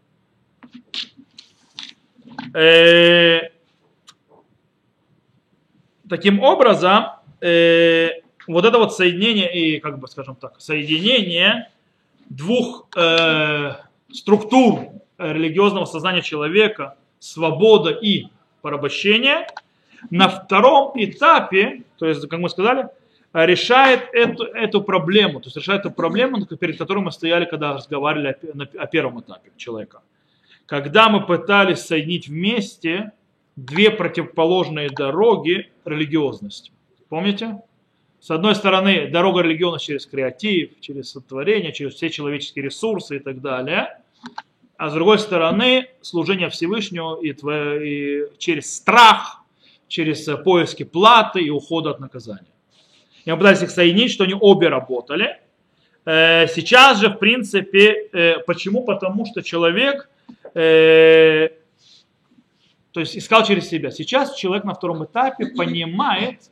Э, таким образом, э, вот это вот соединение и, как бы скажем так, соединение двух э, структур религиозного сознания человека, свобода и порабощение, на втором этапе, то есть, как мы сказали, решает эту, эту проблему, то есть решает эту проблему, перед которой мы стояли, когда разговаривали о, о первом этапе человека когда мы пытались соединить вместе две противоположные дороги религиозности. Помните? С одной стороны, дорога религиозности через креатив, через сотворение, через все человеческие ресурсы и так далее. А с другой стороны, служение Всевышнему и, и через страх, через поиски платы и ухода от наказания. И мы пытались их соединить, что они обе работали. Э, сейчас же, в принципе, э, почему? Потому что человек э, то есть искал через себя. Сейчас человек на втором этапе понимает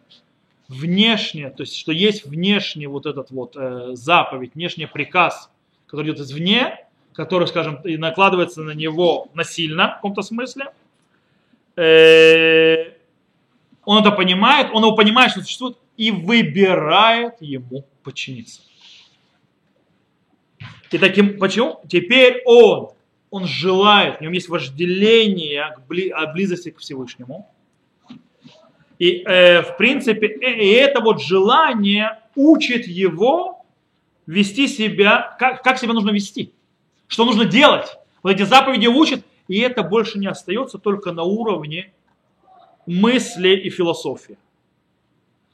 внешне, то есть что есть внешний вот этот вот э, заповедь, внешний приказ, который идет извне, который, скажем, накладывается на него насильно в каком-то смысле. Он это понимает, он его понимает, что существует, и выбирает ему подчиниться. И таким, почему? Теперь он, он желает, в нем есть вожделение к близости к Всевышнему. И, э, в принципе, э, и это вот желание учит его вести себя, как, как себя нужно вести, что нужно делать. Вот эти заповеди учат, и это больше не остается только на уровне мысли и философии.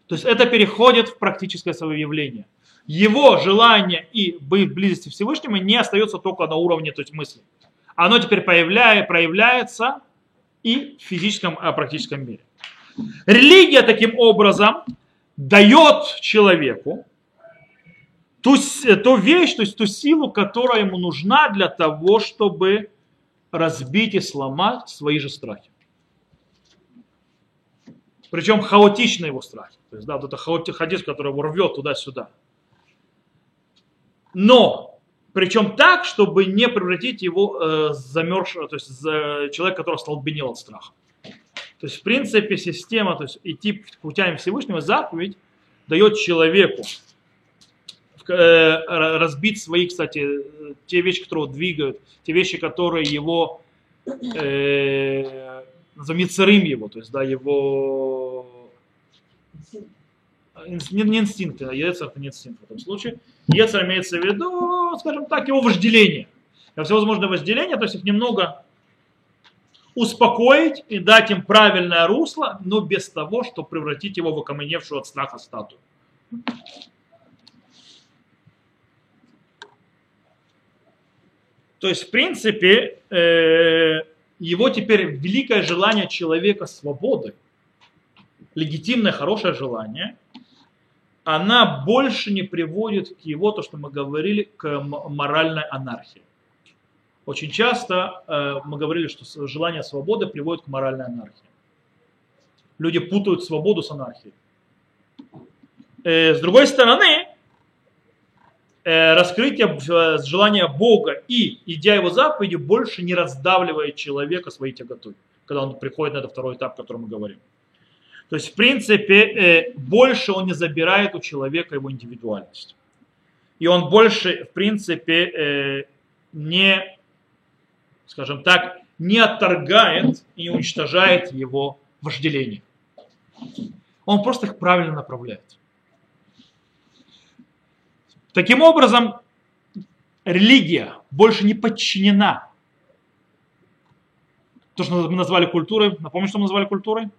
То есть это переходит в практическое свое. Его желание и быть близости Всевышнему не остается только на уровне то есть мысли. Оно теперь появляет, проявляется и в физическом, а практическом мире. Религия таким образом дает человеку ту, ту вещь, то есть ту силу, которая ему нужна для того, чтобы разбить и сломать свои же страхи. Причем хаотично его страхи. То есть, да, вот это хадис, который его рвет туда-сюда. Но, причем так, чтобы не превратить его э, замерзшего, то есть за человека, который столбенел от страха. То есть, в принципе, система, то есть идти путями Всевышнего, заповедь дает человеку э, разбить свои, кстати, те вещи, которые его двигают, те вещи, которые его, э, назовем, его, то есть, да, его не, не инстинкты, а Ецер это не инстинкт в этом случае. Ецер имеется в виду, скажем так, его вожделение. Всевозможное вожделение, то есть их немного успокоить и дать им правильное русло, но без того, чтобы превратить его в окаменевшую от страха статую. То есть, в принципе, э, его теперь великое желание человека свободы, легитимное, хорошее желание, она больше не приводит к его, то, что мы говорили, к моральной анархии. Очень часто э, мы говорили, что желание свободы приводит к моральной анархии. Люди путают свободу с анархией. Э, с другой стороны, раскрытие э, желания Бога и идя его заповеди больше не раздавливает человека своей тяготой, когда он приходит на этот второй этап, о котором мы говорим. То есть, в принципе, э, больше он не забирает у человека его индивидуальность. И он больше, в принципе, э, не скажем так, не отторгает и уничтожает его вожделение. Он просто их правильно направляет. Таким образом, религия больше не подчинена. То, что мы назвали культурой, напомню, что мы назвали культурой?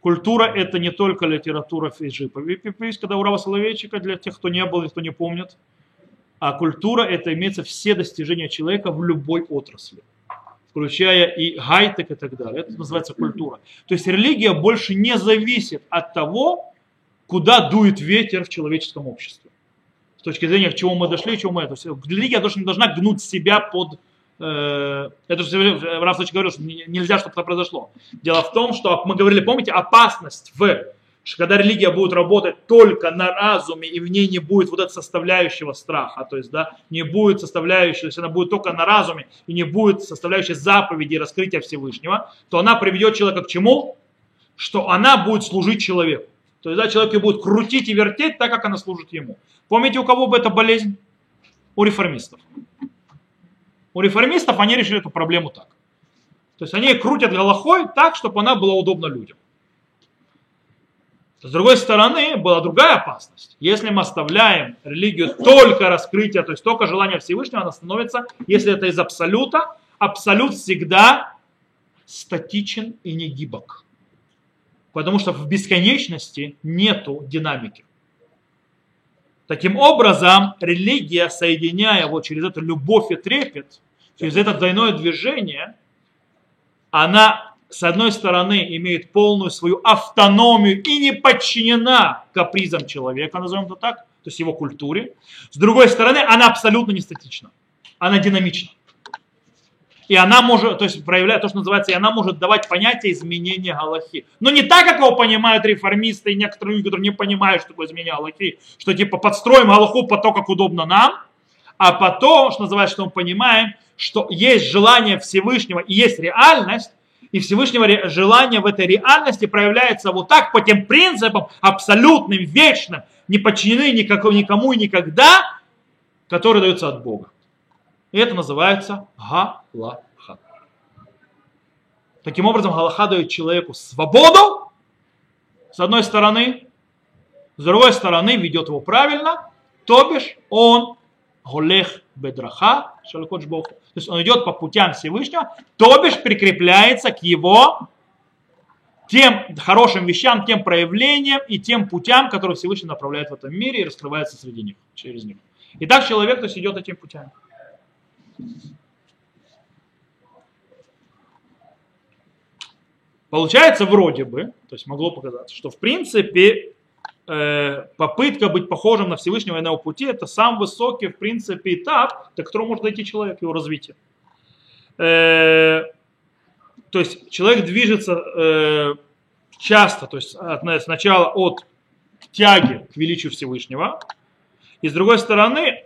Культура – это не только литература и живопись, когда у Рава Соловейчика, для тех, кто не был и кто не помнит, а культура – это имеется все достижения человека в любой отрасли включая и гайтек и так далее. Это называется культура. То есть религия больше не зависит от того, куда дует ветер в человеческом обществе. С точки зрения, к чему мы дошли, к чему мы это. Религия должна, должна гнуть себя под... Э, это же Рафович говорил, что нельзя, чтобы это произошло. Дело в том, что мы говорили, помните, опасность в когда религия будет работать только на разуме, и в ней не будет вот этого составляющего страха, то есть, да, не будет составляющей, то есть она будет только на разуме, и не будет составляющей заповеди и раскрытия Всевышнего, то она приведет человека к чему? Что она будет служить человеку. То есть, да, человек ее будет крутить и вертеть так, как она служит ему. Помните, у кого бы это болезнь? У реформистов. У реформистов они решили эту проблему так. То есть они крутят галахой так, чтобы она была удобна людям. С другой стороны, была другая опасность. Если мы оставляем религию только раскрытия, то есть только желание Всевышнего, она становится, если это из абсолюта, абсолют всегда статичен и не гибок. Потому что в бесконечности нету динамики. Таким образом, религия, соединяя вот через эту любовь и трепет, через это двойное движение, она с одной стороны, имеет полную свою автономию и не подчинена капризам человека, назовем это так, то есть его культуре. С другой стороны, она абсолютно не статична, она динамична. И она может, то есть проявляет то, что называется, и она может давать понятие изменения Галахи. Но не так, как его понимают реформисты и некоторые люди, которые не понимают, что такое изменение Галахи, что типа подстроим Галаху по то, как удобно нам, а потом, что называется, что мы понимаем, что есть желание Всевышнего и есть реальность, и Всевышнего желание в этой реальности проявляется вот так, по тем принципам абсолютным, вечным, не подчинены никакому, никому и никогда, который дается от Бога. И это называется галаха. Таким образом, галаха дает человеку свободу, с одной стороны, с другой стороны, ведет его правильно, то бишь он голех бедраха, шалкодж бог. То есть он идет по путям Всевышнего, то бишь прикрепляется к его тем хорошим вещам, тем проявлениям и тем путям, которые Всевышний направляет в этом мире и раскрывается среди них, через них. И так человек то есть, идет этим путями. Получается вроде бы, то есть могло показаться, что в принципе э, попытка быть похожим на Всевышнего и на его пути это самый высокий в принципе этап, до которого может дойти человек, его развитие. Э, то есть человек движется э, часто, то есть сначала от тяги к величию Всевышнего, и с другой стороны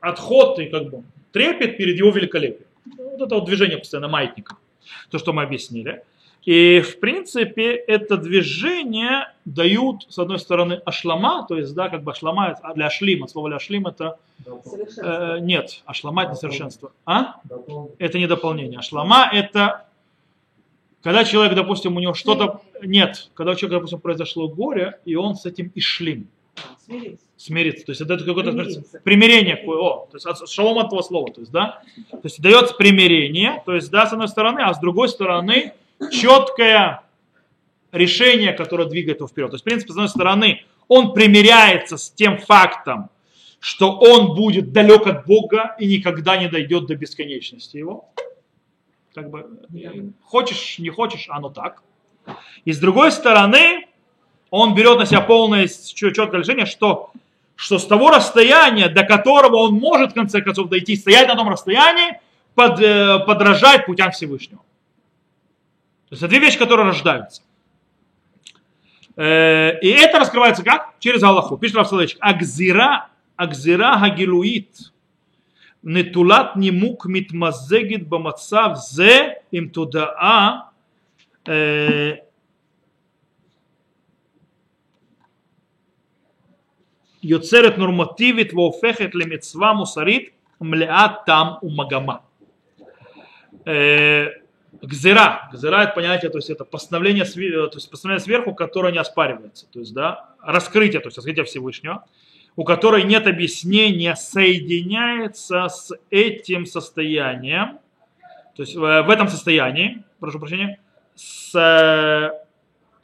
отход и как бы трепет перед его великолепием. Вот это вот движение постоянно маятника, то, что мы объяснили. И, в принципе, это движение дают, с одной стороны, ашлама, то есть, да, как бы ашлама, а для ашлима, слово для ашлим это... Э, нет, ашлама это несовершенство. А? Это не дополнение. Ашлама это когда человек, допустим, у него что-то... Нет, когда у человека, допустим, произошло горе, и он с этим ишлим. Смириться. Смириться. То есть это какое-то примирение. примирение. О, то есть шалом от этого слова. То есть, да? то есть дается примирение, то есть, да, с одной стороны, а с другой стороны, четкое решение, которое двигает его вперед. То есть, в принципе, с одной стороны, он примиряется с тем фактом, что он будет далек от Бога и никогда не дойдет до бесконечности его. Как бы, хочешь, не хочешь, оно так. И с другой стороны, он берет на себя полное четкое решение, что, что с того расстояния, до которого он может в конце концов дойти, стоять на том расстоянии, под, э, подражать путям Всевышнего. То есть это две вещи, которые рождаются. Э, и это раскрывается как? Через Аллаху. Пишет Равсалович, Акзира, Акзира Хагилуит, Нетулат немук митмазегит бамацав зе им тудаа э, יוצרת נורמטיבית והופכת למצווה מוסרית מלאת טעם ומגמה. Гзера. Гзера это понятие, то есть это постановление, то есть постановление сверху, которое не оспаривается. То есть, да, раскрытие, то есть раскрытие Всевышнего, у которой нет объяснения, соединяется с этим состоянием, то есть в этом состоянии, прошу прощения, с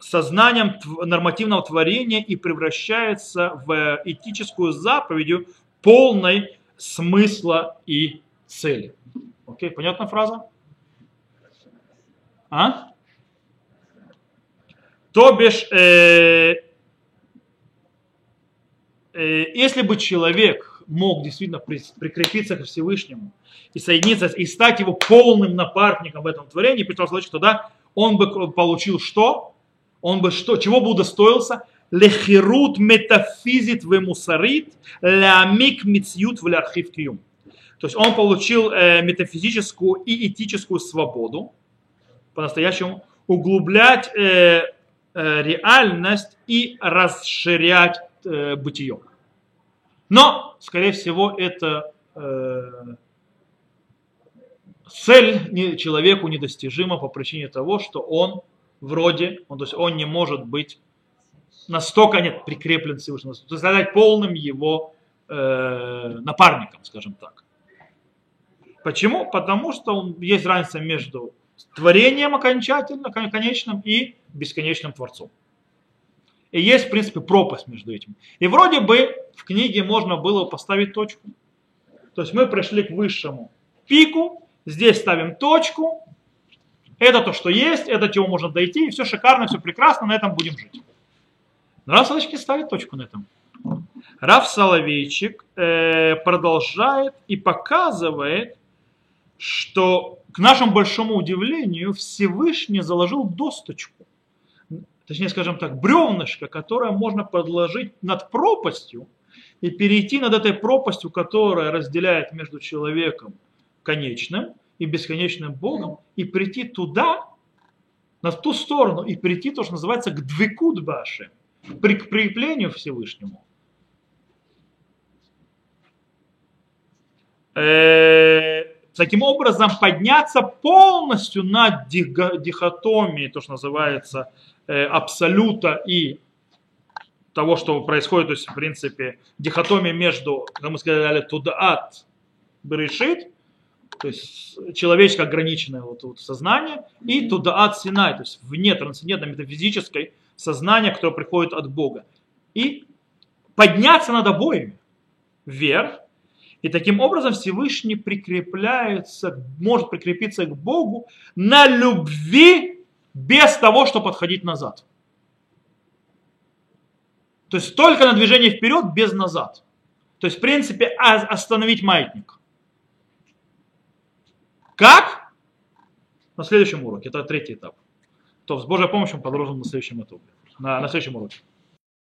сознанием нормативного творения и превращается в этическую заповедь полной смысла и цели. Окей, понятна фраза? А? То бишь, э, э, если бы человек мог действительно прикрепиться к Всевышнему и соединиться, и стать его полным напарником в этом творении, Петр Владимирович, тогда он бы получил что? Он бы что? Чего бы удостоился? Лехирут метафизит в мусарит, лямик мицют в архив киюм. То есть он получил э, метафизическую и этическую свободу, по-настоящему углублять э, э, реальность и расширять э, бытие. Но, скорее всего, это э, цель человеку недостижима по причине того, что он вроде, он, то есть он не может быть настолько нет, прикреплен к Всевышнему, то есть стать полным его э, напарником, скажем так. Почему? Потому что он, есть разница между творением окончательно, конечным и бесконечным Творцом. И есть, в принципе, пропасть между этим. И вроде бы в книге можно было поставить точку. То есть мы пришли к высшему пику, здесь ставим точку, это то, что есть, это чего можно дойти, и все шикарно, все прекрасно, на этом будем жить. Но Раф Соловейчик ставит точку на этом. Раф Соловейчик э, продолжает и показывает, что к нашему большому удивлению Всевышний заложил досточку, точнее скажем так, бревнышко, которое можно подложить над пропастью и перейти над этой пропастью, которая разделяет между человеком конечным и бесконечным Богом, и прийти туда, на ту сторону, и прийти то, что называется к двекут баши, к прикреплению Всевышнему. э, таким образом подняться полностью над дихотомией, то, что называется э, абсолюта и того, что происходит, то есть, в принципе, дихотомия между, как мы сказали, тудаат, берешит, то есть человеческое ограниченное вот, вот сознание, и тудаат синай, то есть вне трансцендентной метафизической сознания, которое приходит от Бога. И подняться над обоими вверх, и таким образом Всевышний прикрепляется, может прикрепиться к Богу на любви без того, чтобы подходить назад. То есть только на движение вперед, без назад. То есть, в принципе, остановить маятник. Как? На следующем уроке. Это третий этап. То с Божьей помощью мы продолжим на следующем этапе. На, на следующем уроке.